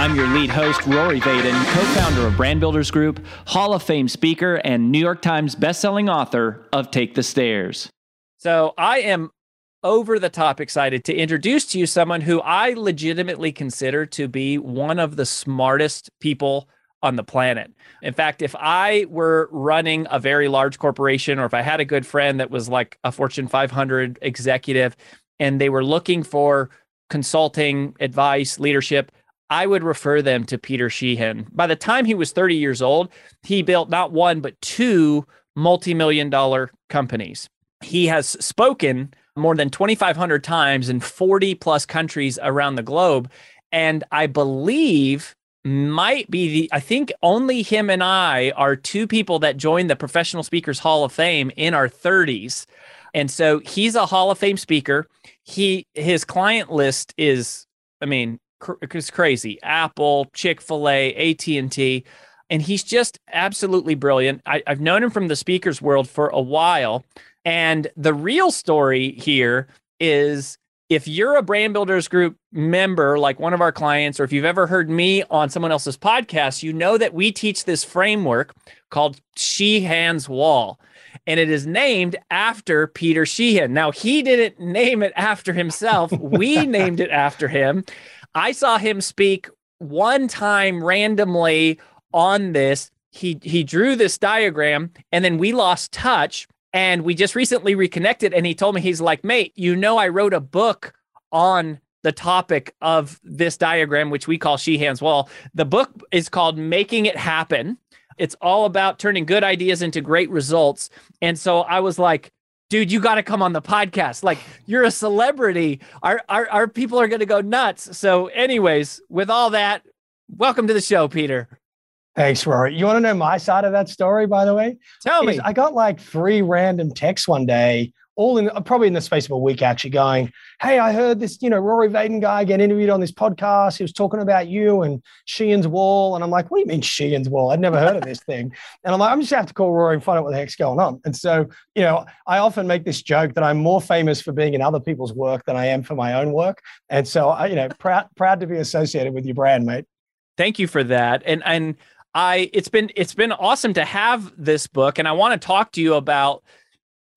I'm your lead host, Rory Vaden, co founder of Brand Builders Group, Hall of Fame speaker, and New York Times bestselling author of Take the Stairs. So I am over the top excited to introduce to you someone who I legitimately consider to be one of the smartest people on the planet. In fact, if I were running a very large corporation or if I had a good friend that was like a Fortune 500 executive and they were looking for consulting, advice, leadership, I would refer them to Peter Sheahan. By the time he was 30 years old, he built not one, but two multi million dollar companies. He has spoken more than 2,500 times in 40 plus countries around the globe. And I believe might be the, I think only him and I are two people that joined the Professional Speakers Hall of Fame in our 30s. And so he's a Hall of Fame speaker. He his client list is I mean, it's crazy. Apple, Chick Fil A, AT and T, and he's just absolutely brilliant. I, I've known him from the speakers world for a while, and the real story here is if you're a brand builders group member like one of our clients or if you've ever heard me on someone else's podcast you know that we teach this framework called sheahan's wall. And it is named after peter sheahan. Now he didn't name it after himself. We named it after him I saw him speak one time randomly on this. He he drew this diagram and then we lost touch and we just recently reconnected and he told me he's like, "Mate, you know I wrote a book on the topic of this diagram which we call Sheahan's wall. The book is called Making It Happen. It's all about turning good ideas into great results." And so I was like, dude, you got to come on the podcast. Like you're a celebrity. Our our, our people are going to go nuts. So, anyways, with all that, welcome to the show, Peter. Thanks, Rory. You want to know my side of that story, by the way? Tell me. I got like three random texts one day all in uh, probably in the space of a week actually going hey i heard this you know rory vaden guy get interviewed on this podcast. He was talking about you and sheahan's wall. And i'm like what do you mean sheahan's wall? I'd never heard of this thing. And i'm like i'm just have to call rory and find out what the heck's going on. And so you know i often make this joke that i'm more famous for being in other people's work than i am for my own work. And so i you know proud proud to be associated with your brand mate. Thank you for that. And and I it's been it's been awesome to have this book. And I want to talk to you about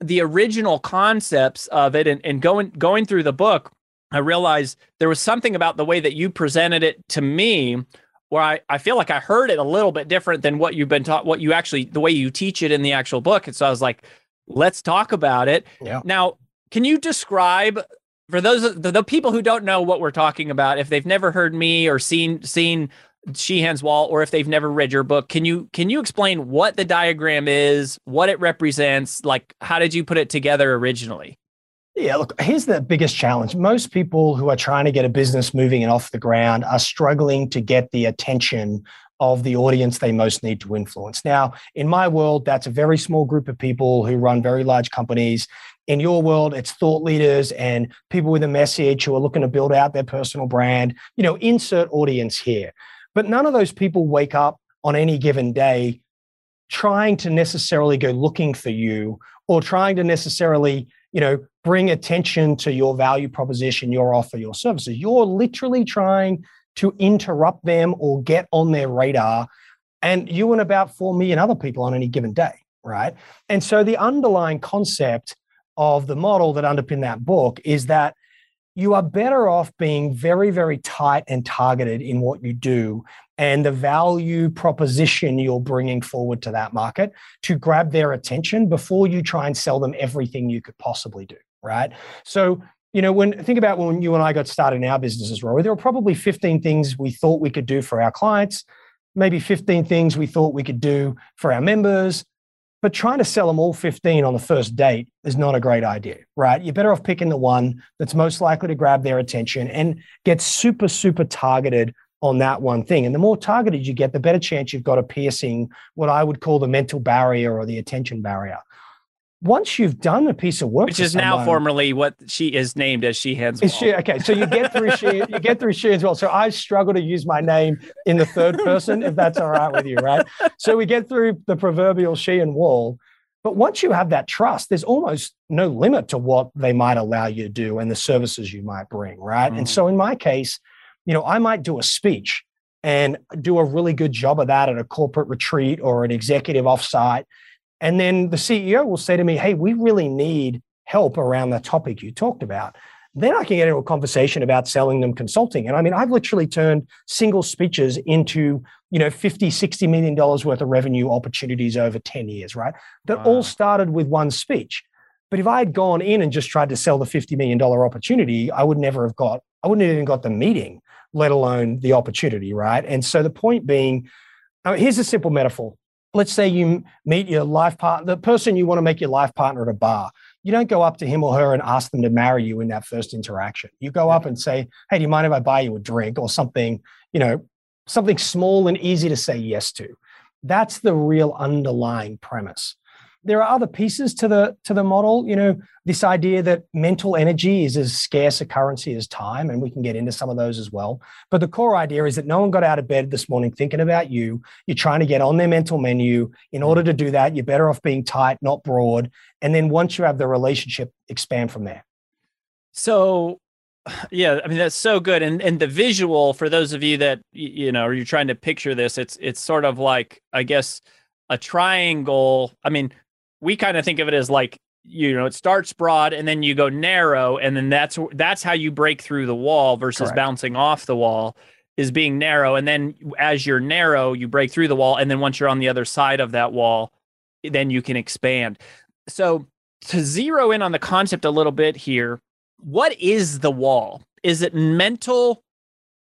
the original concepts of it and, and going going through the book, I realized there was something about the way that you presented it to me where I, I feel like I heard it a little bit different than what you've been taught, what you actually, the way you teach it in the actual book. And so I was like, let's talk about it. Yeah. Now, can you describe for those the, the people who don't know what we're talking about, if they've never heard me or seen seen Sheahan's Wall, or if they've never read your book, can you can you explain what the diagram is, what it represents, like how did you put it together originally? Yeah, look, here's the biggest challenge. Most people who are trying to get a business moving and off the ground are struggling to get the attention of the audience they most need to influence. Now, in my world, that's a very small group of people who run very large companies. In your world, it's thought leaders and people with a message who are looking to build out their personal brand. You know, insert audience here. But none of those people wake up on any given day trying to necessarily go looking for you or trying to necessarily, you know, bring attention to your value proposition, your offer, your services. You're literally trying to interrupt them or get on their radar. And you and about 4 million other people on any given day, right? And so the underlying concept of the model that underpin that book is that you are better off being very, very tight and targeted in what you do and the value proposition you're bringing forward to that market to grab their attention before you try and sell them everything you could possibly do. Right. So, you know, when think about when you and I got started in our businesses, Rory, there were probably 15 things we thought we could do for our clients, maybe 15 things we thought we could do for our members, but trying to sell them all 15 on the first date is not a great idea, right? You're better off picking the one that's most likely to grab their attention and get super, super targeted on that one thing. And the more targeted you get, the better chance you've got of piercing what I would call the mental barrier or the attention barrier. Once you've done a piece of work, which is someone, now formerly what she is named as she hands. She, okay, so you get through she, you get through she as well. So I struggle to use my name in the third person, if that's all right with you, right? So we get through the proverbial she and wall. But once you have that trust, there's almost no limit to what they might allow you to do and the services you might bring, right? Mm. And so in my case, you know, I might do a speech and do a really good job of that at a corporate retreat or an executive offsite. And then the CEO will say to me, Hey, we really need help around the topic you talked about. Then I can get into a conversation about selling them consulting. And I mean, I've literally turned single speeches into, you know, 50, 60 million dollars worth of revenue opportunities over 10 years, right? That wow. all started with one speech. But if I had gone in and just tried to sell the $50 million opportunity, I would never have got, I wouldn't have even got the meeting let alone the opportunity, right? And so the point being, here's a simple metaphor. Let's say you meet your life partner, the person you want to make your life partner at a bar. You don't go up to him or her and ask them to marry you in that first interaction. You go up and say, "Hey, do you mind if I buy you a drink or something?" You know, something small and easy to say yes to. That's the real underlying premise there are other pieces to the to the model. You know this idea that mental energy is as scarce a currency as time and we can get into some of those as well. But the core idea is that no one got out of bed this morning thinking about you. You're trying to get on their mental menu. In mm. order to do that you're better off being tight not broad. And then once you have the relationship expand from there. So yeah i mean that's so good. And and the visual for those of you that you know are you trying to picture this it's it's sort of like i guess a triangle. I mean we kind of think of it as like you know it starts broad and then you go narrow and then that's that's how you break through the wall versus Correct. bouncing off the wall is being narrow. And then as you're narrow you break through the wall and then once you're on the other side of that wall then you can expand. So to zero in on the concept a little bit here what is the wall? Is it mental?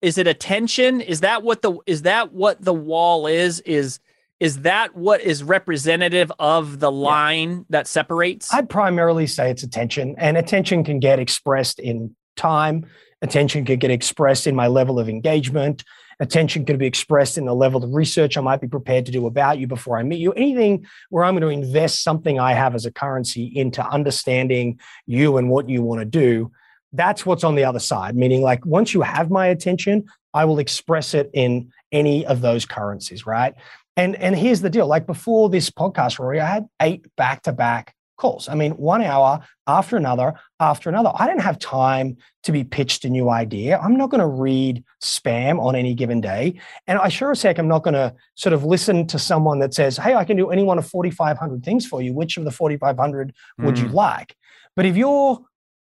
Is it attention? Is that what the is that what the wall is is is that what is representative of the line yeah. that separates? I'd primarily say it's attention, and attention can get expressed in time. Attention could get expressed in my level of engagement. Attention could be expressed in the level of research I might be prepared to do about you before I meet you. Anything where I'm going to invest something I have as a currency into understanding you and what you want to do. That's what's on the other side, meaning like once you have my attention, I will express it in any of those currencies, right? And and here's the deal: like before this podcast, Rory, I had eight back to back calls. I mean, one hour after another after another. I didn't have time to be pitched a new idea. I'm not going to read spam on any given day. And I sure as heck, I'm not going to sort of listen to someone that says, Hey, I can do any one of 4,500 things for you. Which of the 4,500 would mm. you like? But if you're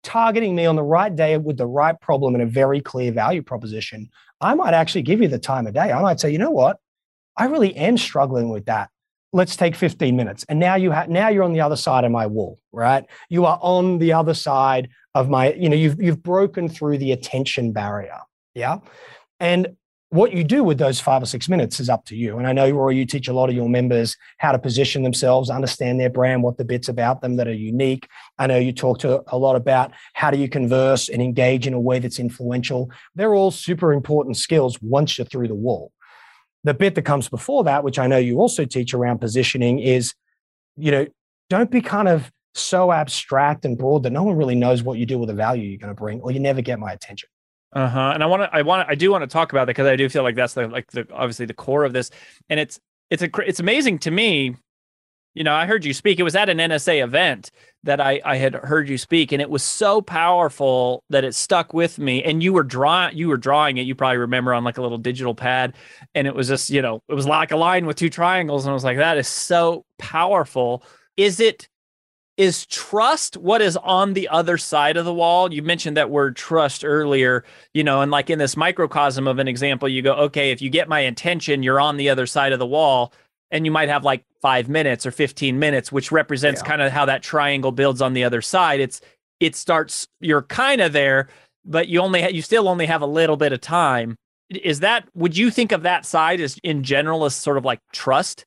targeting me on the right day with the right problem and a very clear value proposition, I might actually give you the time of day. I might say, you know what? I really am struggling with that. Let's take 15 minutes. And now you have now you're on the other side of my wall, right? You are on the other side of my, you know, you've you've broken through the attention barrier. Yeah. And what you do with those five or six minutes is up to you. And I know, Roy, you teach a lot of your members how to position themselves, understand their brand, what the bits about them that are unique. I know you talk to a lot about how do you converse and engage in a way that's influential. They're all super important skills once you're through the wall the bit that comes before that, which I know you also teach around positioning, is, you know, don't be kind of so abstract and broad that no one really knows what you do with the value you're going to bring, or you never get my attention. Uh huh. And I want to, I want, I do want to talk about that because I do feel like that's the like the obviously the core of this, and it's it's a it's amazing to me you know, I heard you speak. It was at an NSA event that I, I had heard you speak, and it was so powerful that it stuck with me. And you were drawing, you were drawing it. You probably remember on like a little digital pad, and it was just, you know, it was like a line with two triangles, and I was like, that is so powerful. Is it? Is trust what is on the other side of the wall? You mentioned that word trust earlier, you know, and like in this microcosm of an example, you go, okay, if you get my intention, you're on the other side of the wall and you might have like five minutes or 15 minutes, which represents yeah. kind of how that triangle builds on the other side. It's it starts you're kind of there, but you only ha- you still only have a little bit of time. Is that would you think of that side as in general as sort of like trust?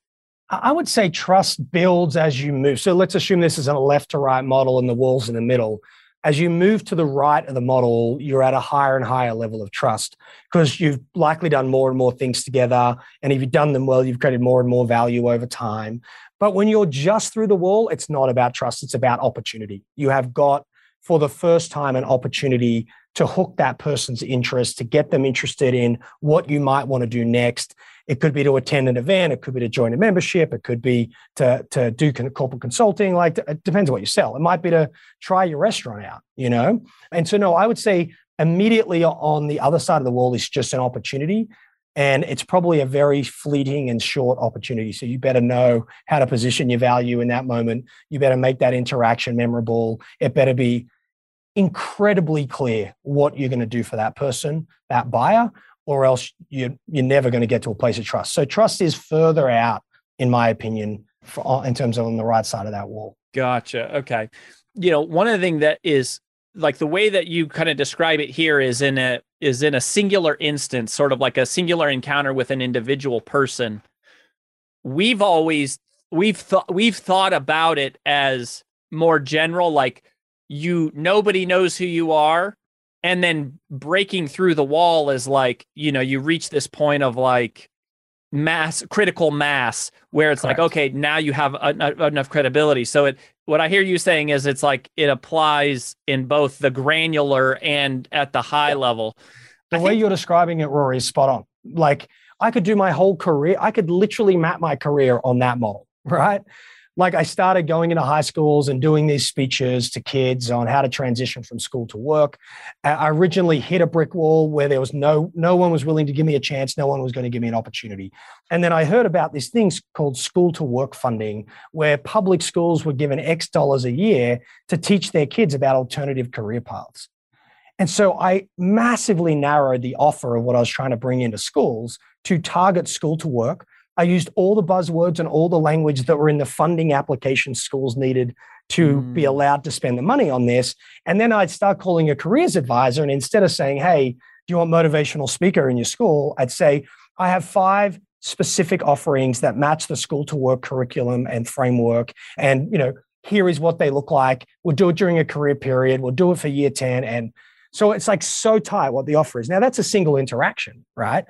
I would say trust builds as you move. So let's assume this is a left to right model and the walls in the middle. As you move to the right of the model, you're at a higher and higher level of trust because you've likely done more and more things together. And if you've done them well, you've created more and more value over time. But when you're just through the wall, it's not about trust, it's about opportunity. You have got, for the first time, an opportunity to hook that person's interest, to get them interested in what you might want to do next. It could be to attend an event, it could be to join a membership, it could be to, to do corporate consulting. Like, it depends on what you sell. It might be to try your restaurant out, you know? And so, no, I would say immediately on the other side of the wall is just an opportunity. And it's probably a very fleeting and short opportunity. So you better know how to position your value in that moment. You better make that interaction memorable. It better be incredibly clear what you're going to do for that person, that buyer, or else you're, you're never going to get to a place of trust. So trust is further out, in my opinion, for, in terms of on the right side of that wall. Gotcha. Okay. You know, one of the things that is like the way that you kind of describe it here is in a is in a singular instance, sort of like a singular encounter with an individual person. We've always we've thought we've thought about it as more general, like you nobody knows who you are and then breaking through the wall is like you know you reach this point of like mass critical mass where it's Correct. like okay now you have a, a, enough credibility. So it what i hear you saying is it's like it applies in both the granular and at the high level. The I way think- you're describing it rory is spot on. Like i could do my whole career i could literally map my career on that model right like I started going into high schools and doing these speeches to kids on how to transition from school to work. I originally hit a brick wall where there was no no one was willing to give me a chance, no one was going to give me an opportunity. And then I heard about these things called school to work funding where public schools were given X dollars a year to teach their kids about alternative career paths. And so I massively narrowed the offer of what I was trying to bring into schools to target school to work I used all the buzzwords and all the language that were in the funding application schools needed to mm. be allowed to spend the money on this. And then I'd start calling a careers advisor. And instead of saying, hey, do you want motivational speaker in your school? I'd say, I have five specific offerings that match the school to work curriculum and framework. And, you know, here is what they look like. We'll do it during a career period. We'll do it for year 10. And so it's like so tight what the offer is. Now that's a single interaction, right?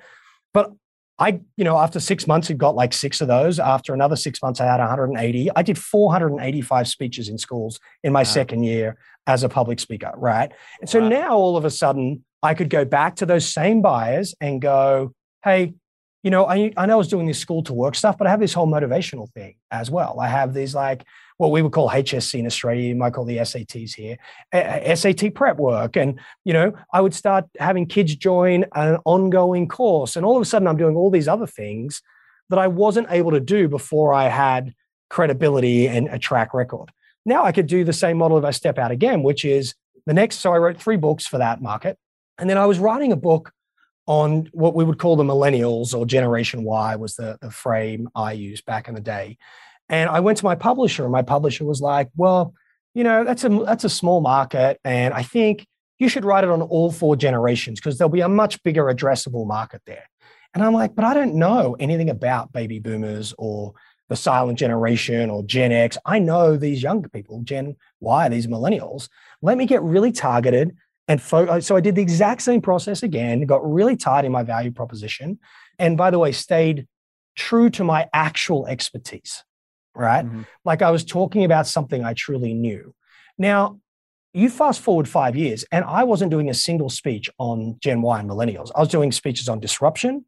But I, you know, after six months, had got like six of those. After another six months, I had 180. I did 485 speeches in schools in my wow. second year as a public speaker, right? And so wow. now all of a sudden, I could go back to those same buyers and go, hey, you know, I, I know I was doing this school to work stuff, but I have this whole motivational thing as well. I have these like what we would call HSC in Australia, you might call the SATs here, SAT prep work. And, you know, I would start having kids join an ongoing course. And all of a sudden, I'm doing all these other things that I wasn't able to do before I had credibility and a track record. Now I could do the same model if I step out again, which is the next. So I wrote three books for that market. And then I was writing a book on what we would call the millennials or Generation Y was the, the frame I used back in the day. And I went to my publisher, and my publisher was like, "Well, you know, that's a that's a small market, and I think you should write it on all four generations because there'll be a much bigger addressable market there." And I'm like, "But I don't know anything about baby boomers or the silent generation or Gen X. I know these younger people, Gen Y, these millennials. Let me get really targeted." And fo- uh, so I did the exact same process again, got really tight in my value proposition. And by the way, stayed true to my actual expertise right? Mm-hmm. Like I was talking about something I truly knew. Now, you fast forward five years, and I wasn't doing a single speech on Gen Y and millennials. I was doing speeches on disruption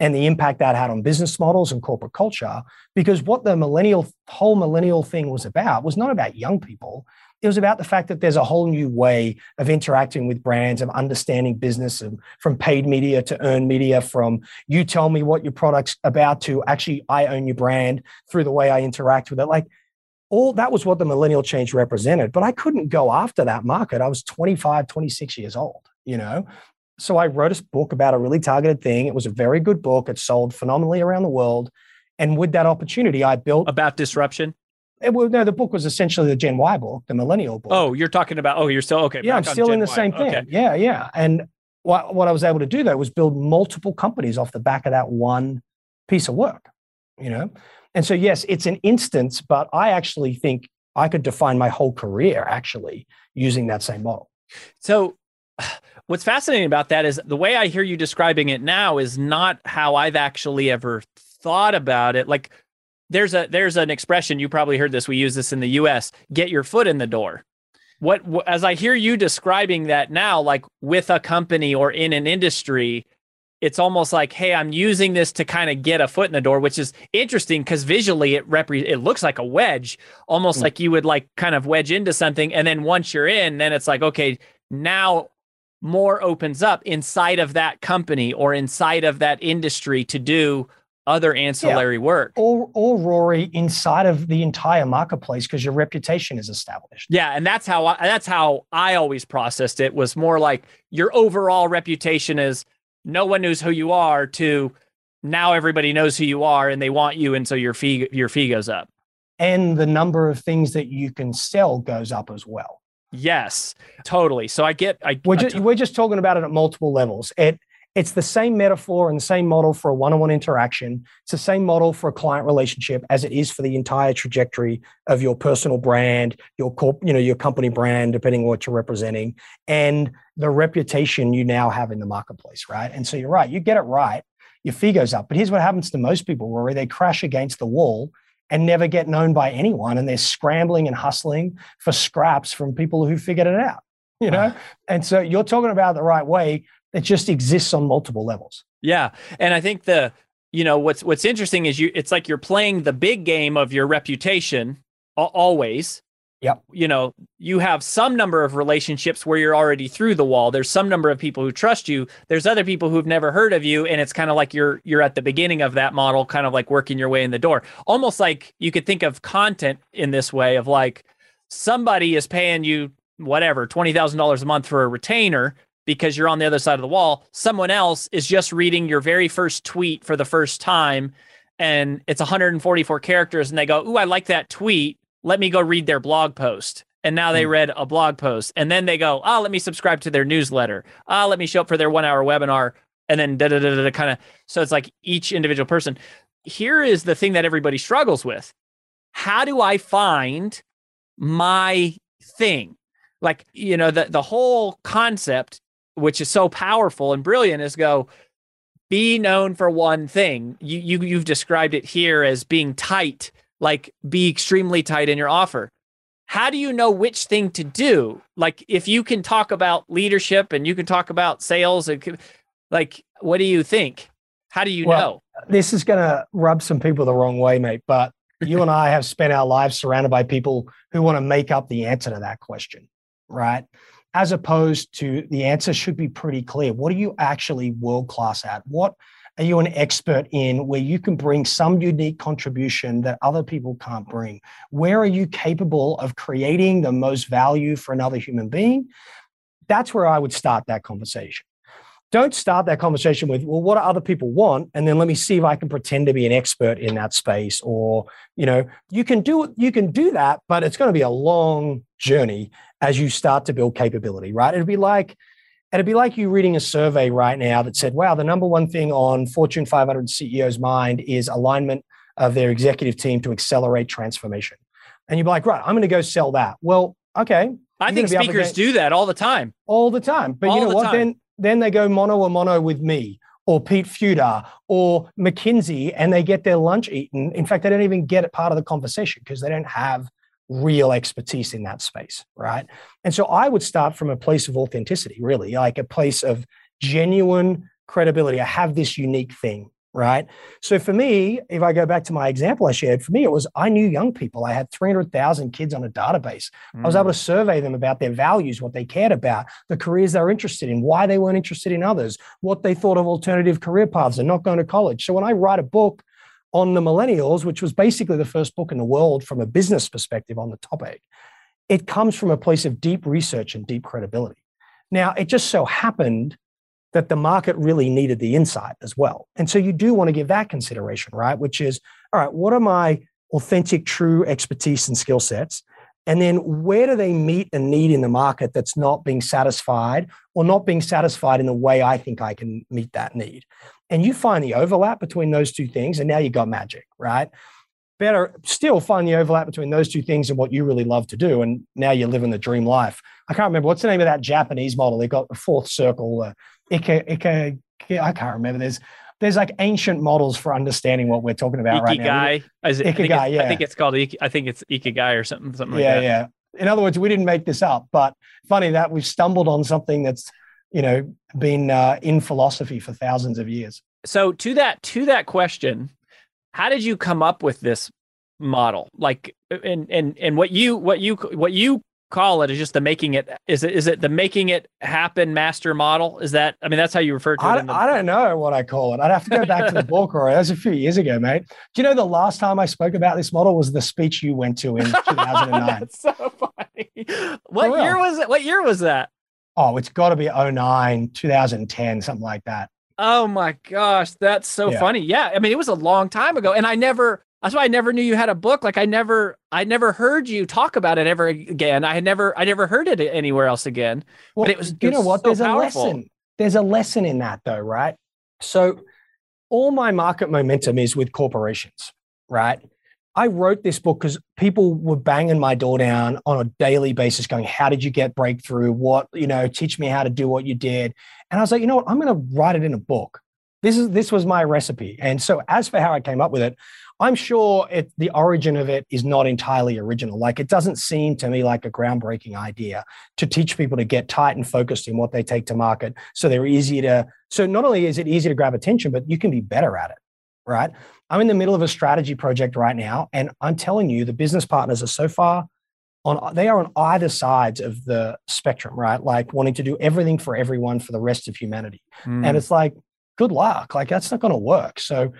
and the impact that had on business models and corporate culture. Because what the millennial whole millennial thing was about was not about young people. It was about the fact that there's a whole new way of interacting with brands, of understanding business, and from paid media to earned media, from you tell me what your product's about to actually I own your brand through the way I interact with it. Like all that was what the millennial change represented. But I couldn't go after that market. I was 25, 26 years old, you know? So I wrote a book about a really targeted thing. It was a very good book. It sold phenomenally around the world. And with that opportunity, I built about disruption. It, well, no, the book was essentially the Gen Y book, the millennial book. Oh, you're talking about, oh, you're still, okay. Yeah, I'm still in the y. same thing. Okay. Yeah, yeah. And what, what I was able to do though was build multiple companies off the back of that one piece of work, you know? And so, yes, it's an instance, but I actually think I could define my whole career actually using that same model. So, what's fascinating about that is the way I hear you describing it now is not how I've actually ever thought about it. Like, there's a there's an expression you probably heard this. We use this in the U.S. Get your foot in the door. What as I hear you describing that now, like with a company or in an industry, it's almost like, hey, I'm using this to kind of get a foot in the door, which is interesting because visually it repre- it looks like a wedge, almost mm like you would like kind of wedge into something, and then once you're in, then it's like, okay, now more opens up inside of that company or inside of that industry to do other ancillary yeah. work. Or, or Rory, inside of the entire marketplace because your reputation is established. Yeah, and that's how I, that's how I always processed it. Was more like your overall reputation is no one knows who you are to now everybody knows who you are and they want you and so your fee your fee goes up and the number of things that you can sell goes up as well yes totally so i get i we're just, we're just talking about it at multiple levels it it's the same metaphor and the same model for a one-on-one interaction. It's the same model for a client relationship as it is for the entire trajectory of your personal brand your corp you know your company brand depending on what you're representing and the reputation you now have in the marketplace right? And so you're right you get it right your fee goes up. But here's what happens to most people where they crash against the wall and never get known by anyone and they're scrambling and hustling for scraps from people who figured it out you know? And so you're talking about the right way it just exists on multiple levels. Yeah. And I think the, you know, what's what's interesting is you it's like you're playing the big game of your reputation always. Yeah. You know, you have some number of relationships where you're already through the wall. There's some number of people who trust you. There's other people who've never heard of you and it's kind of like you're you're at the beginning of that model, kind of like working your way in the door. Almost like you could think of content in this way of like somebody is paying you whatever, $20,000 a month for a retainer because you're on the other side of the wall. Someone else is just reading your very first tweet for the first time and it's 144 characters and they go, Ooh, I like that tweet. Let me go read their blog post. And now they hmm. read a blog post. And then they go, Oh, let me subscribe to their newsletter. Ah, oh, let me show up for their one hour webinar. And then da da da da kind of. So it's like each individual person. Here is the thing that everybody struggles with. How do I find my thing? Like, you know, the, the whole concept which is so powerful and brilliant is go be known for one thing. You, you you've described it here as being tight, like be extremely tight in your offer. How do you know which thing to do? Like if you can talk about leadership and you can talk about sales and like what do you think? How do you well, know? This is going to rub some people the wrong way, mate, but you and I have spent our lives surrounded by people who want to make up the answer to that question, right? As opposed to the answer should be pretty clear. What are you actually world class at? What are you an expert in where you can bring some unique contribution that other people can't bring? Where are you capable of creating the most value for another human being? That's where I would start that conversation. Don't start that conversation with, well, what do other people want? And then let me see if I can pretend to be an expert in that space. Or, you know, you can do you can do that, but it's going to be a long journey as you start to build capability, right? It'd be like, it'd be like you reading a survey right now that said, wow, the number one thing on Fortune 500 CEO's mind is alignment of their executive team to accelerate transformation. And you'd be like, right, I'm going to go sell that. Well, okay. I think speakers do that all the time. All the time. But all you know what? Time. Then then they go mono a mono with me or Pete Fuda or McKinsey and they get their lunch eaten. In fact, they don't even get it part of the conversation because they don't have real expertise in that space, right? And so I would start from a place of authenticity, really, like a place of genuine credibility. I have this unique thing, right? So for me, if I go back to my example I shared, for me, it was I knew young people. I had 300,000 kids on a database. Mm. I was able to mm. survey them about their values, what they cared about, the careers they were interested in, why they weren't interested in others, what they thought of alternative career paths and not going to college. So when I write a book, on the millennials, which was basically the first book in the world from a business perspective on the topic, it comes from a place of deep research and deep credibility. Now, it just so happened that the market really needed the insight as well. And so you do want to give that consideration, right? Which is, all right, what are my authentic, true expertise and skill sets? And then where do they meet a need in the market that's not being satisfied or not being satisfied in the way I think I can meet that need? And you find the overlap between those two things, and now you've got magic, right? better still find the overlap between those two things and what you really love to do. And now you're living the dream life. I can't remember what's the name of that Japanese model. They got the fourth circle, uh, Ika, Ika, I can't remember. There's there's like ancient models for understanding what we're talking about Ikigai. right now. Is it, Ikigai, I yeah. I think it's called. I think it's Ikigai or something. Something yeah, like that. yeah. In other words, we didn't make this up, but funny that we've stumbled on something that's you know been uh, in philosophy for thousands of years. So to that to that question, how did you come up with this model? Like, and and and what you what you what you call it is just the making it is it is it the making it happen master model is that i mean that's how you refer to it I, the- I don't know what I call it. I'd have to go back to the book, or that was a few years ago, mate. Do you know the last time I spoke about this model was the speech you went to in 2009? that's so funny what year was it what year was that oh, it's got to be 09, 2010, something like that. oh my gosh that's so Yeah. funny yeah i mean it was a long time ago and i never that's why i never knew you had a book like i never i never heard you talk about it ever again i had never i never heard it anywhere else again Well, But it was- you it know what? so There's powerful. a lesson. There's a lesson in that, though, right? So, all my market momentum is with corporations, right? I wrote this book because people were banging my door down on a daily basis, going, "How did you get breakthrough? What you know? Teach me how to do what you did." And I was like, you know what? I'm going to write it in a book. This is this was my recipe. And so, as for how I came up with it, I'm sure it, the origin of it is not entirely original. Like it doesn't seem to me like a groundbreaking idea to teach people to get tight and focused in what they take to market so they're easy to so not only is it easy to grab attention but you can be better at it right i'm in the middle of a strategy project right now and i'm telling you the business partners are so far on they are on either sides of the spectrum right? Like wanting to do everything for everyone for the rest of humanity. Hmm. and it's like good luck. Like that's not going to work. So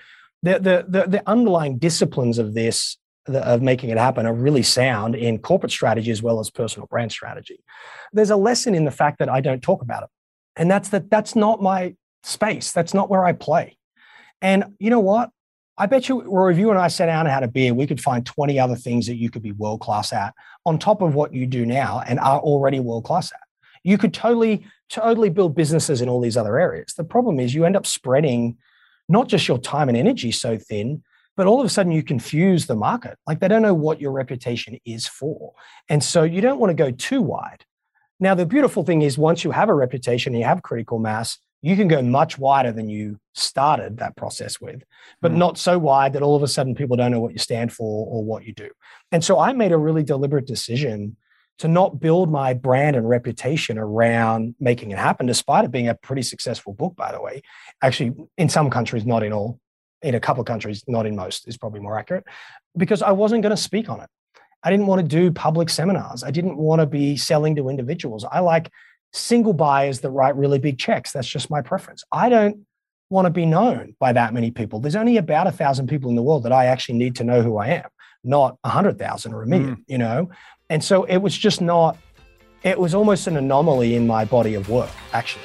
the, the the the underlying disciplines of this the, of making it happen are really sound in corporate strategy as well as personal brand strategy. There's a lesson in the fact that i don't talk about it. And that's that that's not my space. That's not where i play. And you know what i bet you rory if you and i sat down and had a beer we could find 20 other things that you could be world class at on top of what you do now and are already world class at. You could totally totally build businesses in all these other areas. The problem is you end up spreading not just your time and energy so thin but all of a sudden you confuse the market. Like they don't know what your reputation is for. And so you don't want to go too wide. Now the beautiful thing is once you have a reputation and you have critical mass you can go much wider than you started that process with but Hmm. not so wide that all of a sudden people don't know what you stand for or what you do and so i made a really deliberate decision to not build my brand and reputation around making it happen, despite it being a pretty successful book, by the way. Actually, in some countries, not in all, in a couple of countries, not in most, is probably more accurate, because I wasn't going to speak on it. I didn't want to do public seminars. I didn't want to be selling to individuals. I like single buyers that write really big checks. That's just my preference. I don't want to be known by that many people. There's only about a thousand people in the world that I actually need to know who I am, not a hundred thousand or a million, hmm. you know? And so it was just not, it was almost an anomaly in my body of work, actually.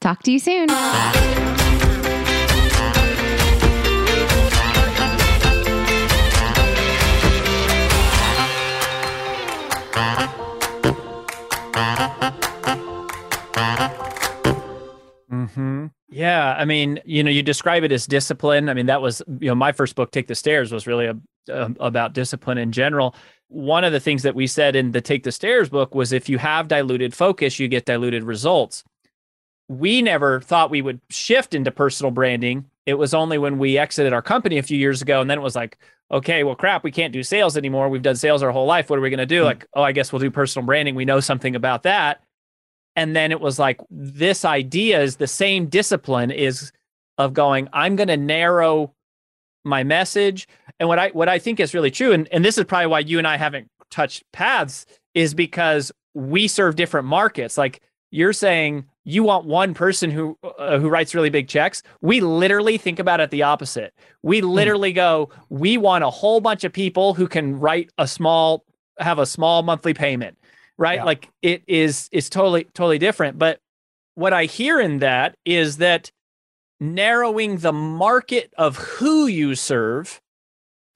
Talk to you soon. hmm Yeah, I mean, you know, you describe it as discipline. I mean, that was, you know, my first book, Take the Stairs, was really a, um, about discipline in general. One of the things that we said in the Take the Stairs book was if you have diluted focus, you get diluted results. We never thought we would shift into personal branding. It was only when we exited our company a few years ago, and then it was like, okay, well, crap, we can't do sales anymore. We've done sales our whole life. What are we going to do? Hmm. Like, oh, I guess we'll do personal branding. We know something about that and then it was like this idea is the same discipline is of going i'm going to narrow my message and what i what i think is really true and, and this is probably why you and i haven't touched paths is because we serve different markets like you're saying you want one person who uh, who writes really big checks. We literally think about it the opposite. We hmm. literally mm. go, we want a whole bunch of people who can write a small have a small monthly payment, right? Yeah. Like it is is totally totally different. But what I hear in that is that narrowing the market of who you serve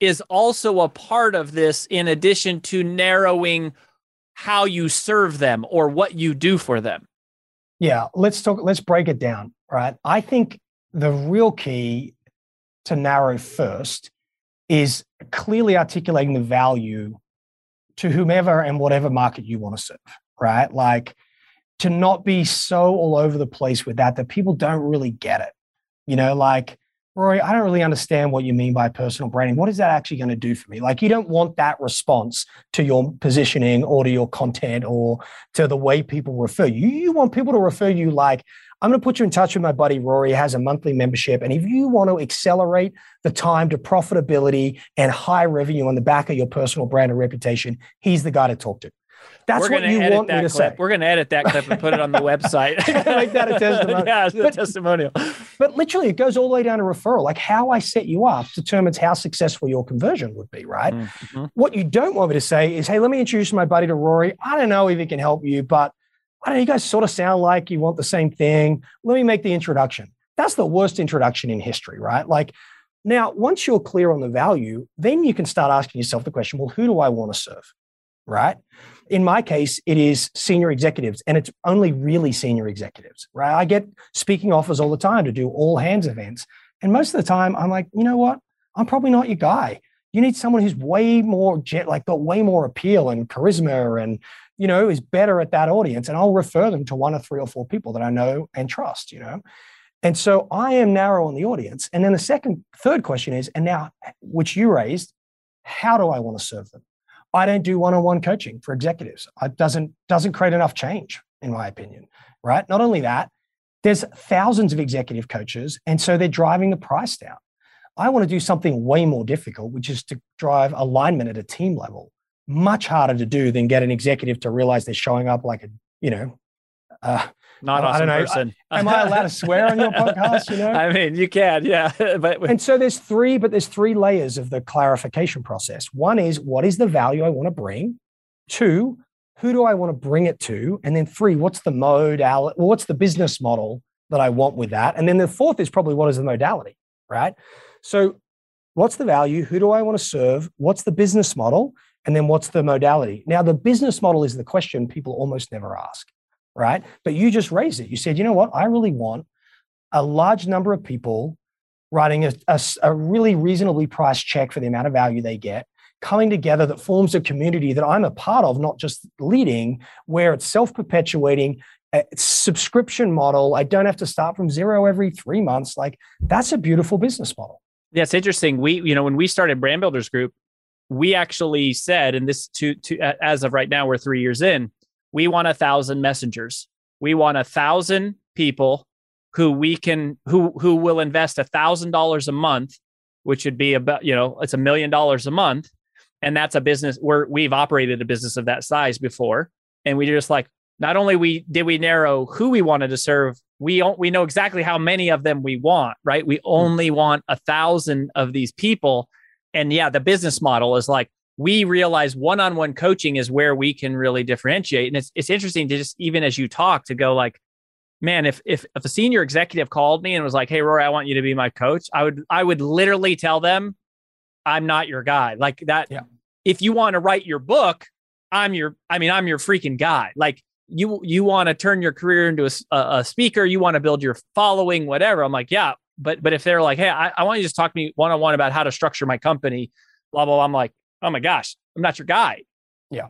is also a part of this in addition to narrowing how you serve them or what you do for them. Yeah, let's talk let's break it down, right? I think the real key to narrow first is clearly articulating the value to whomever and whatever market you want to serve, right? Like to not be so all over the place with that that people don't really get it. You know, like Rory, I don't really understand what you mean by personal branding. What is that actually going to do for me? Like, you don't want that response to your positioning or to your content or to the way people refer you. You want people to refer you like, I'm going to put you in touch with my buddy Rory, He has a monthly membership. And if you want to accelerate the time to profitability and high revenue on the back of your personal brand and reputation, he's the guy to talk to. That's what you want me to clip. say. We're going to edit that clip and put it on the website. Make that a testimonial. yeah, but, testimonial. But literally, it goes all the way down to referral. Like how I set you up determines how successful your conversion would be, right? Mm-hmm. What you don't want me to say is, hey, let me introduce my buddy to Rory. I don't know if he can help you, but I don't know, you guys sort of sound like you want the same thing. Let me make the introduction. That's the worst introduction in history, right? Like, now, once you're clear on the value, then you can start asking yourself the question well, who do I want to serve? Right? In my case, it is senior executives, and it's only really senior executives, right? I get speaking offers all the time to do all hands events. And most of the time, I'm like, you know what? I'm probably not your guy. You need someone who's way more jet, like got way more appeal and charisma and, you know, is better at that audience. And I'll refer them to one or three or four people that I know and trust, you know? And so I am narrow on the audience. And then the second, third question is, and now, which you raised, how do I want to serve them? I don't do one-on-one coaching for executives. It doesn't doesn't create enough change, in my opinion. Right? Not only that, there's thousands of executive coaches, and so they're driving the price down. I want to do something way more difficult, which is to drive alignment at a team level. Much harder to do than get an executive to realize they're showing up like a, you know, uh, not awesome I person. Am I allowed to swear on your podcast? You know, I mean, you can, yeah. but and so there's three, but there's three layers of the clarification process. One is what is the value I want to bring. Two, who do I want to bring it to? And then three, what's the modality? Well, what's the business model that I want with that? And then the fourth is probably what is the modality, right? So, what's the value? Who do I want to serve? What's the business model? And then what's the modality? Now, the business model is the question people almost never ask right? But you just raised it. You said, you know what? I really want a large number of people writing a, a, a, really reasonably priced check for the amount of value they get, coming together that forms a community that I'm a part of, not just leading, where it's self perpetuating. A subscription model. I don't have to start from zero every three months. Like that's a beautiful business model. Yeah, it's interesting. We, you know, when we started Brand Builders Group, we actually said, and this to to as of right now, we're three years in we want a thousand messengers. We want a thousand people who we can who who will invest a thousand dollars a month, which would be about you know it's a million dollars a month, and that's a business where we've operated a business of that size before, and we just like not only we did we narrow who we wanted to serve, we we know exactly how many of them we want, right? We hmm. only want a thousand of these people, and yeah, the business model is like we realize one-on-one coaching is where we can really differentiate. And it's it's interesting to just even as you talk to go like, man, if if if a senior executive called me and was like, "Hey, Rory, I want you to be my coach," I would I would literally tell them, "I'm not your guy." Like that. Yeah. If you want to write your book, I'm your. I mean, I'm your freaking guy. Like you you want to turn your career into a, a speaker, you want to build your following, whatever. I'm like, yeah. But but if they're like, hey, I, I want you to just talk to me one on one about how to structure my company, blah blah. blah I'm like, oh my gosh, I'm not your guy. Yeah.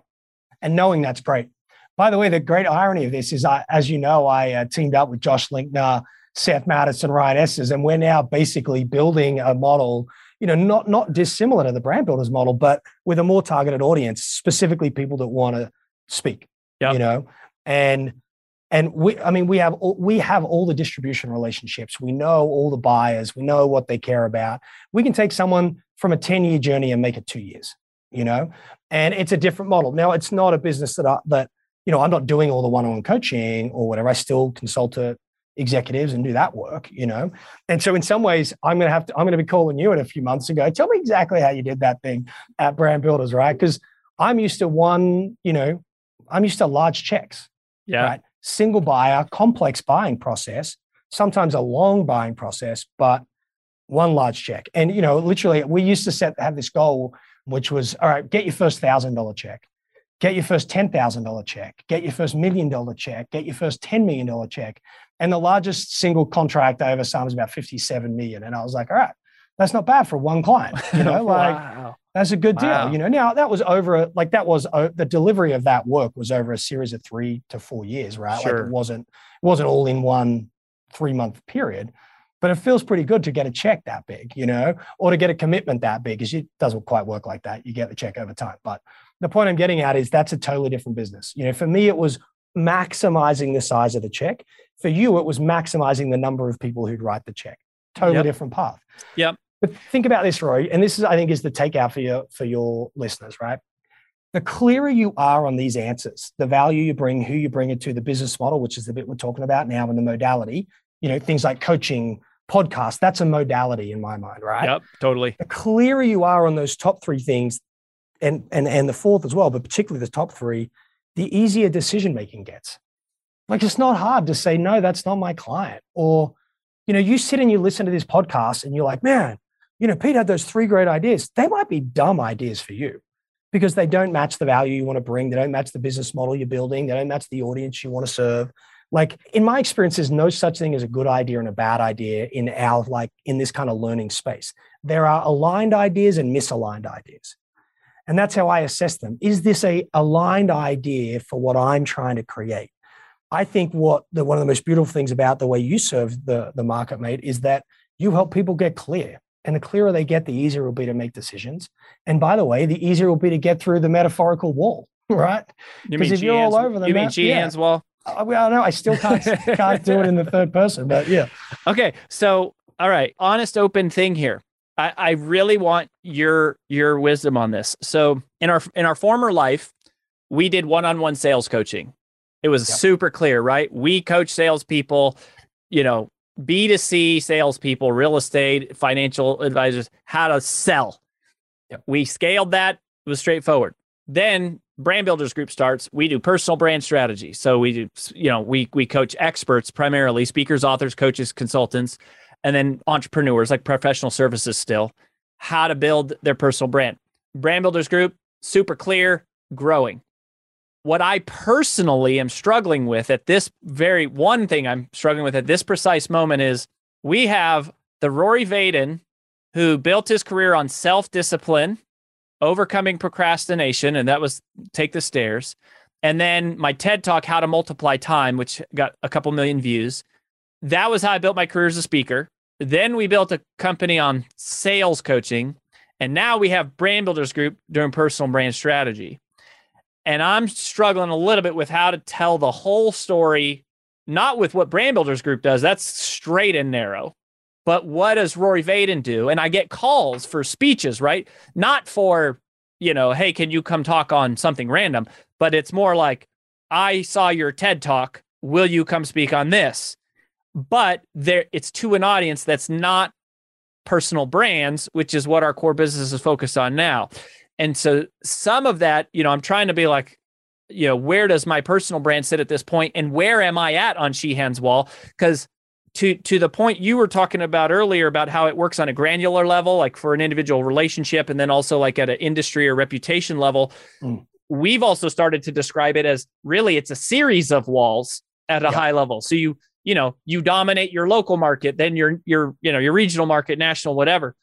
And knowing that's great. By the way, the great irony of this is, I, as you know, I uh, teamed up with Josh Linkner, Seth Mattis, and Ryan Estis, and we're now basically building a model, you know, not not dissimilar to the brand builders model, but with a more targeted audience, specifically people that want to speak. Yep. You know, and and we, I mean, we have all, we have all the distribution relationships. We know all the buyers. We know what they care about. We can take someone from a ten year journey and make it two years you know and it's a different model now it's not a business that I, that you know, I'm not doing all the one-on-one coaching or whatever. I still consult to executives and do that work, you know. And so in some ways, I'm gonna have to, I'm gonna be calling you in a few months and go, tell me exactly how you did that thing at Brand Builders, right? Because I'm used to one, you know, I'm used to large checks. Yeah. Right. Single buyer, complex buying process, sometimes a long buying process, but one large check. And you know, literally, we used to set have this goal, which was all right, get your first thousand dollar check, get your first ten thousand dollar check, get your first million dollar check, get your first ten million dollar check. And the largest single contract I ever signed was about 57 million. And I was like, all right, that's not bad for one client. You know, like wow. that's a good wow. deal. You know, now that was over like that was uh, the delivery of that work was over a series of three to four years, right? Sure. Like it wasn't it wasn't all in one three month period but it feels pretty good to get a check that big, you know, or to get a commitment that big because it doesn't quite work like that. You get the check over time. But the point I'm getting at is that's a totally different business. You know, for me, it was maximizing the size of the check. For you, it was maximizing the number of people who'd write the check. Totally yep. different path. Yep. But think about this, Roy, and this is, I think, is the takeout for your for your listeners, right? The clearer you are on these answers, the value you bring, who you bring it to, the business model, which is the bit we're talking about now, and the modality, you know, things like coaching, podcast, that's a modality in my mind, right? Yep, totally. The clearer you are on those top three things, and and and the fourth as well, but particularly the top three, the easier decision making gets. Like it's not hard to say no, that's not my client. Or, you know, you sit and you listen to this podcast and you're like, man, you know, Pete had those three great ideas. They might be dumb ideas for you because they don't match the value you want to bring. They don't match the business model you're building. They don't match the audience you want to serve like in my experience there's no such thing as a good idea and a bad idea in our like in this kind of learning space. There are aligned ideas and misaligned ideas. And that's how i assess them. Is this a aligned idea for what i'm trying to create? I think what the one of the most beautiful things about the way you serve the the market mate is that you help people get clear. And the clearer they get the easier it will be to make decisions. And by the way the easier it will be to get through the metaphorical wall right? Because if you're all over the you mean G yeah, wall I, well, no, I still can't can't do it in the third person, but yeah. Okay, so all right, honest, open thing here. I, I really want your your wisdom on this. So in our in our former life, we did one-on-one sales coaching. It was yep. super clear, right? We coach salespeople, you know, B2C salespeople, real estate, financial advisors, how to sell. Yep. We scaled that. It was straightforward. Then brand builders group starts we do personal brand strategy. So we do you know we we coach experts primarily speakers authors coaches consultants and then entrepreneurs like professional services still how to build their personal brand. Brand builders group super clear growing. What i personally am struggling with at this very one thing i'm struggling with at this precise moment is we have the rory vaden who built his career on self-discipline overcoming procrastination, and that was take the stairs. And then my TED talk, How to Multiply Time, which got a couple million views. That was how I built my career as a speaker. Then we built a company on sales coaching. And now we have Brand Builders Group doing personal brand strategy. And I'm struggling a little bit with how to tell the whole story, not with what Brand Builders Group does. That's straight and narrow. But what does Rory Vaden do? And I get calls for speeches, right? Not for, you know, hey, can you come talk on something random? But it's more like, I saw your TED talk. Will you come speak on this? But there it's to an audience that's not personal brands, which is what our core business is focused on now. And so some of that, you know, I'm trying to be like, you know, where does my personal brand sit at this point and where am I at on Sheahan's wall? Because to to the point you were talking about earlier about how it works on a granular level like for an individual relationship and then also like at an industry or reputation level mm. we've also started to describe it as really it's a series of walls at a yeah. high level so you you know you dominate your local market then your your you know your regional market national whatever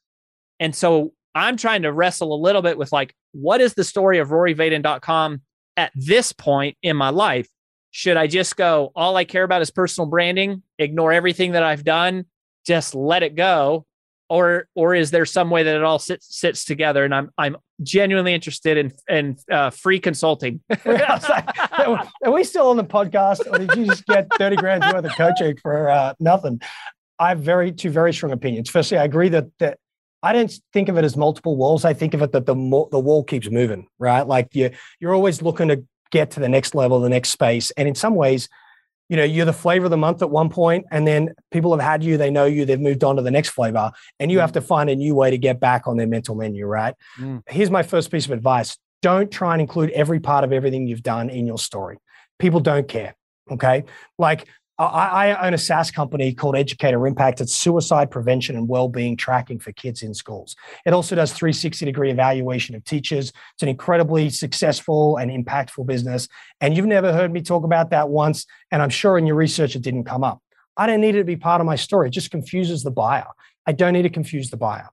and so i'm trying to wrestle a little bit with like what is the story of roryvaden.com at this point in my life should I just go, all I care about is personal branding, ignore everything that I've done, just let it go? Or or is there some way that it all sits sits together? And I'm I'm genuinely interested in in uh, free consulting. are we still on the podcast, or did you just get thirty grand worth of coaching for uh, nothing? I have very two very strong opinions. Firstly, I agree that that I don't think of it as multiple walls. I think of it that the the wall keeps moving, right? Like you you're always looking to get to the next level, the next space. And in some ways, you know, you're the flavor of the month at one point, and then people have had you, they know you, they've moved on to the next flavor, and you mm. have to find a new way to get back on their mental menu, right? Mm. Here's my first piece of advice don't try and include every part of everything you've done in your story. People don't care. Okay. Like I, I, own a SaaS company called Educator Impact. It's suicide prevention and well-being tracking for kids in schools. It also does 360 degree evaluation of teachers. It's an incredibly successful and impactful business. And you've never heard me talk about that once. And I'm sure in your research it didn't come up. I don't need it to be part of my story. It just confuses the buyer. I don't need to confuse the buyer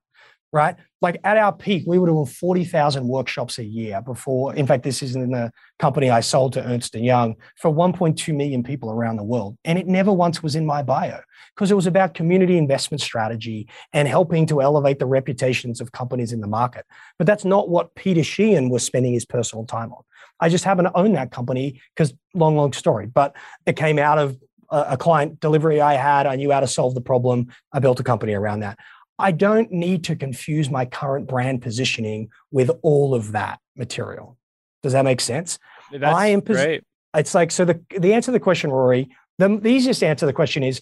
right? Like at our peak, we were doing 40,000 workshops a year before. In fact, this is in the company I sold to Ernst & Young for 1.2 million people around the world. And it never once was in my bio because it was about community investment strategy and helping to elevate the reputations of companies in the market. But that's not what Peter Sheahan was spending his personal time on. I just happen to own that company because long, long story, but it came out of a client delivery I had. I knew how to solve the problem. I built a company around that. I don't need to confuse my current brand positioning with all of that material. Does that make sense? That's I am pos- great. It's like so the the answer to the question, Rory, the, the easiest answer to the question is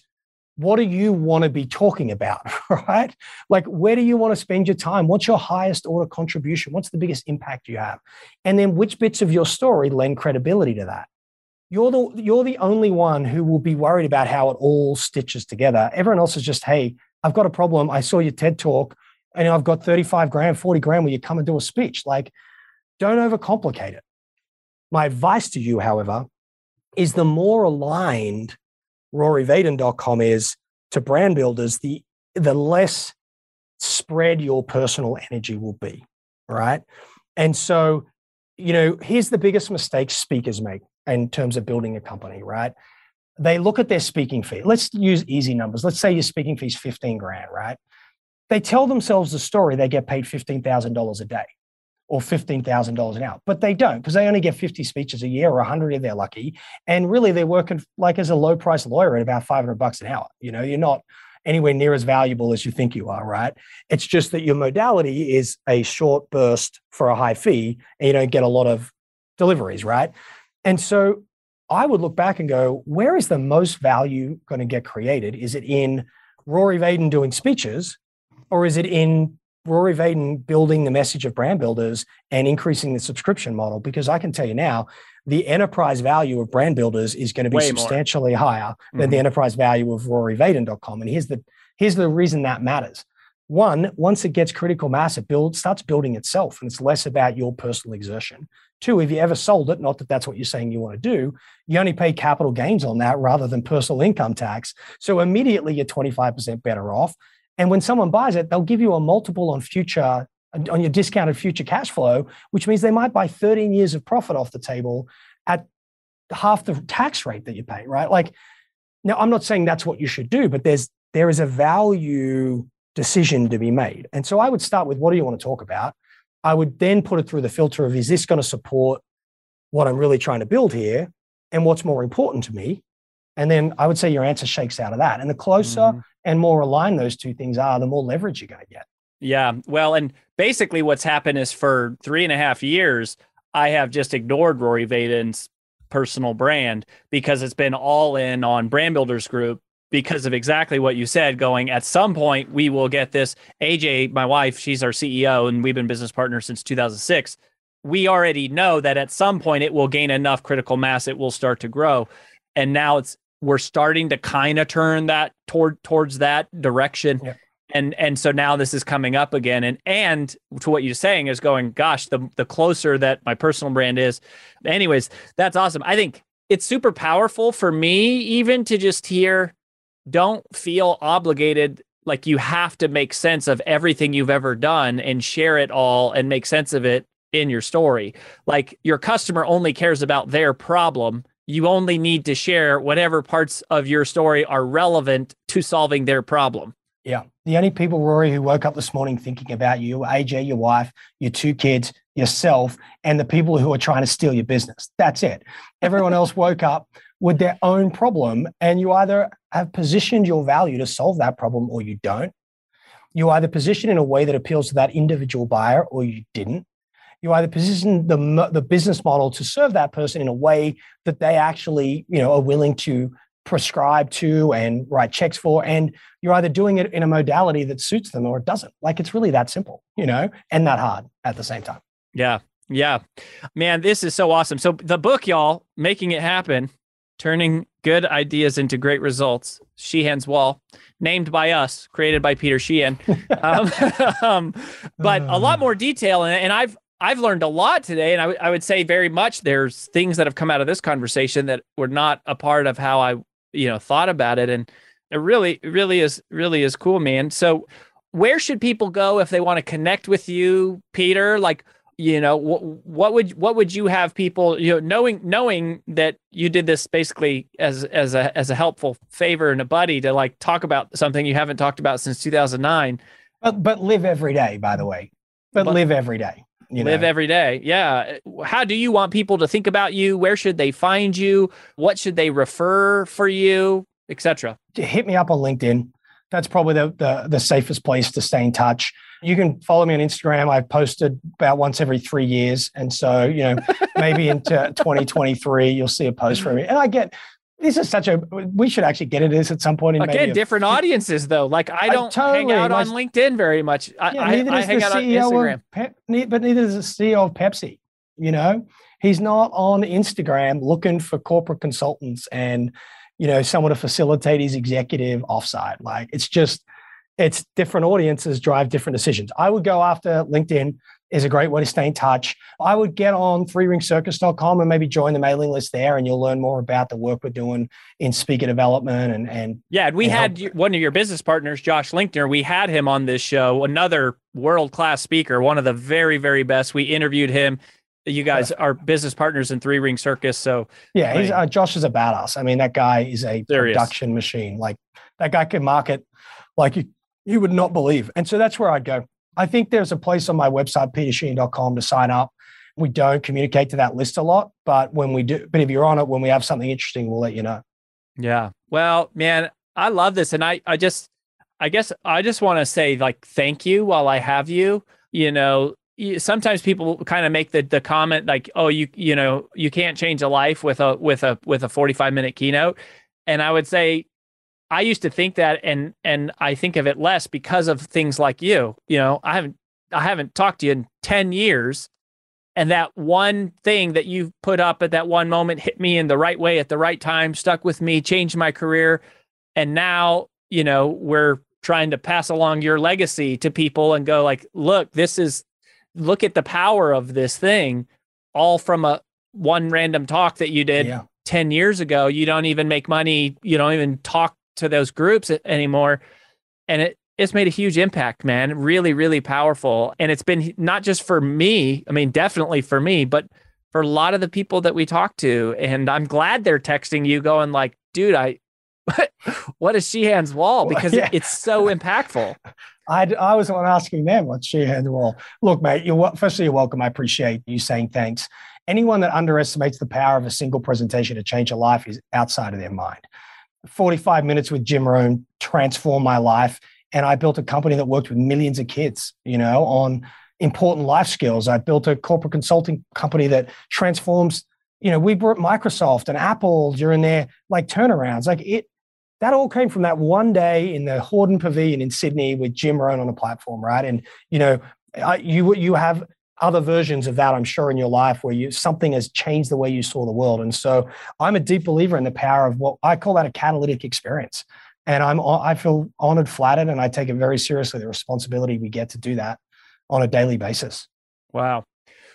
what do you want to be talking about right like where do you want to spend your time what's your highest order contribution what's the biggest impact you have and then which bits of your story lend credibility to that you're the you're the only one who will be worried about how it all stitches together everyone else is just hey I've got a problem. I saw your TED talk and I've got 35 grand, 40 grand will you come and do a speech. Like, don't overcomplicate it. My advice to you, however, is the more aligned RoryVaden.com is to brand builders, the, the less spread your personal energy will be. Right. And so, you know, here's the biggest mistake speakers make in terms of building a company, right? They look at their speaking fee. Let's use easy numbers. Let's say your speaking fee is 15 grand, right? They tell themselves the story they get paid $15,000 a day or $15,000 an hour, but they don't because they only get 50 speeches a year or 100 if they're lucky. And really they're working like as a low price lawyer at about 500 bucks an hour. You know, you're not anywhere near as valuable as you think you are, right? It's just that your modality is a short burst for a high fee and you don't get a lot of deliveries, right? And so I would look back and go, where is the most value going to get created? Is it in Rory Vaden doing speeches, or is it in Rory Vaden building the message of brand builders and increasing the subscription model? Because I can tell you now, the enterprise value of brand builders is going to be Way substantially more. higher than mm-hmm. the enterprise value of RoryVaden.com. And here's the here's the reason that matters. One, once it gets critical mass, it builds starts building itself, and it's less about your personal exertion. Two, if you ever sold it, not that that's what you're saying you want to do, you only pay capital gains on that rather than personal income tax. So immediately you're 25% better off. And when someone buys it, they'll give you a multiple on future on your discounted future cash flow, which means they might buy 13 years of profit off the table at half the tax rate that you pay, right? Like now I'm not saying that's what you should do, but there's there is a value decision to be made. And so I would start with what do you want to talk about? I would then put it through the filter of is this going to support what I'm really trying to build here and what's more important to me? And then I would say your answer shakes out of that. And the closer mm-hmm. and more aligned those two things are, the more leverage you're going to get. Yeah. Well, and basically what's happened is for three and a half years, I have just ignored Rory Vaden's personal brand because it's been all in on Brand Builders Group because of exactly what you said going at some point we will get this. Aj my wife she's our ceo and we've been business partners since 2006 we already know that at some point it will gain enough critical mass it will start to grow. And now it's we're starting to kind of turn that toward towards that direction. Yeah. and and so now this is coming up again. And and to what you're saying is going gosh the the closer that my personal brand is. Anyways that's awesome. I think it's super powerful for me even to just hear don't feel obligated like you have to make sense of everything you've ever done and share it all and make sense of it in your story. Like your customer only cares about their problem. You only need to share whatever parts of your story are relevant to solving their problem. Yeah. The only people, Rory, who woke up this morning thinking about you, AJ, your wife, your two kids, yourself, and the people who are trying to steal your business. That's it. Everyone else woke up with their own problem, and you either have positioned your value to solve that problem or you don't. You either position in a way that appeals to that individual buyer or you didn't. you either position the, the business model to serve that person in a way that they actually you know are willing to prescribe to and write checks for and you're either doing it in a modality that suits them or it doesn't like it's really that simple you know and that hard at the same time yeah yeah man this is so awesome so the book y'all making it happen turning good ideas into great results. Sheahan's wall named by us created by peter sheahan. Um, um, but a lot more detail and, and i've I've learned a lot today, and I, w- I would say very much there's things that have come out of this conversation that were not a part of how I you know thought about it and it really really is really is cool man. So where should people go if they want to connect with you peter? Like you know what what would what would you have people you know knowing knowing that you did this basically as as a as a helpful favor and a buddy to like talk about something you haven't talked about since 2009 but but live every day by the way. But, but live every day you live know? every day yeah. How do you want people to think about you? Where should they find you? What should they refer for you? Etc hit me up on linkedin. That's probably the, the, the safest place to stay in touch you can follow me on instagram. I've posted about once every three years. And so you know maybe into 2023 you'll see a post from me. And i get this is such a we should actually get into this at some point in again different audiences though. Like i don't totally, hang out on linkedin very much. I, yeah, I, I hang out CEO on instagram. Pep, but neither is the ceo of pepsi you know? He's not on instagram looking for corporate consultants and you know someone to facilitate his executive offsite. Like it's just it's different audiences drive different decisions i would go after linkedin is a great way to stay in touch. I would get on threeringcircus.com and maybe join the mailing list there, and you'll learn more about the work we're doing in speaker development. And, and yeah, we and had help. one of your business partners, Josh Linkner. We had him on this show, another world class speaker, one of the very, very best. We interviewed him. You guys yeah. are business partners in Three Ring Circus, so yeah, he's, uh, Josh is a badass. I mean, that guy is a production machine. Like that guy can market like you you would not believe. And so that's where I'd go. I think there's a place on my website, petersheahan.com, to sign up. We don't communicate to that list a lot, but when we do, but if you're on it, when we have something interesting, we'll let you know. Yeah. Well, man, I love this. And I, I just, I guess I just want to say like, thank you while I have you, you know, sometimes people kind of make the the comment like oh you you know you can't change a life with a with a with a 45 minute keynote and i would say I used to think that and and I think of it less because of things like you. You know, I haven't I haven't talked to you in 10 years and that one thing that you put up at that one moment hit me in the right way at the right time, stuck with me, changed my career. And now, you know, we're trying to pass along your legacy to people and go like, look, this is look at the power of this thing all from a one random talk that you did yeah. 10 years ago. You don't even make money, you don't even talk to those groups anymore. And it, it's made a huge impact, man. Really, really powerful. And it's been not just for me, I mean, definitely for me, but for a lot of the people that we talk to. And I'm glad they're texting you going like, dude, I, what is Sheahan's wall? Because yeah. it's so impactful. I, I was the one asking them what's Sheahan's wall. Look, mate, you're firstly, you're welcome. I appreciate you saying thanks. Anyone that underestimates the power of a single presentation to change a life is outside of their mind. 45 minutes with Jim Rohn transformed my life. And I built a company that worked with millions of kids, you know, on important life skills. I built a corporate consulting company that transforms, you know, we brought Microsoft and Apple during their like turnarounds. Like it, that all came from that one day in the Hordern Pavilion in Sydney with Jim Rohn on a platform, right? And you know, I, you you have other versions of that, I'm sure, in your life where you something has changed the way you saw the world. And so I'm a deep believer in the power of what I call that a catalytic experience. And I'm uh, I feel honored, flattered, and I take it very seriously the responsibility we get to do that on a daily basis. Wow.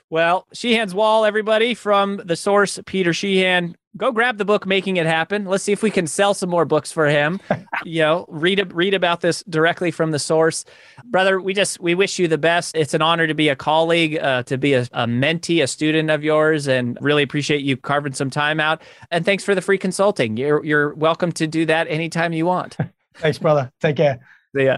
Well, Sheahan's Wall, everybody from the source, Peter Sheahan. Go grab the book, Making It Happen. Let's see if we can sell some more books for him. you know, read read about this directly from the source, brother. We just we wish you the best. It's an honor to be a colleague, uh, to be a, a mentee, a student of yours, and really appreciate you carving some time out. And thanks for the free consulting. You're you're welcome to do that anytime you want. thanks, brother. Take care. See ya.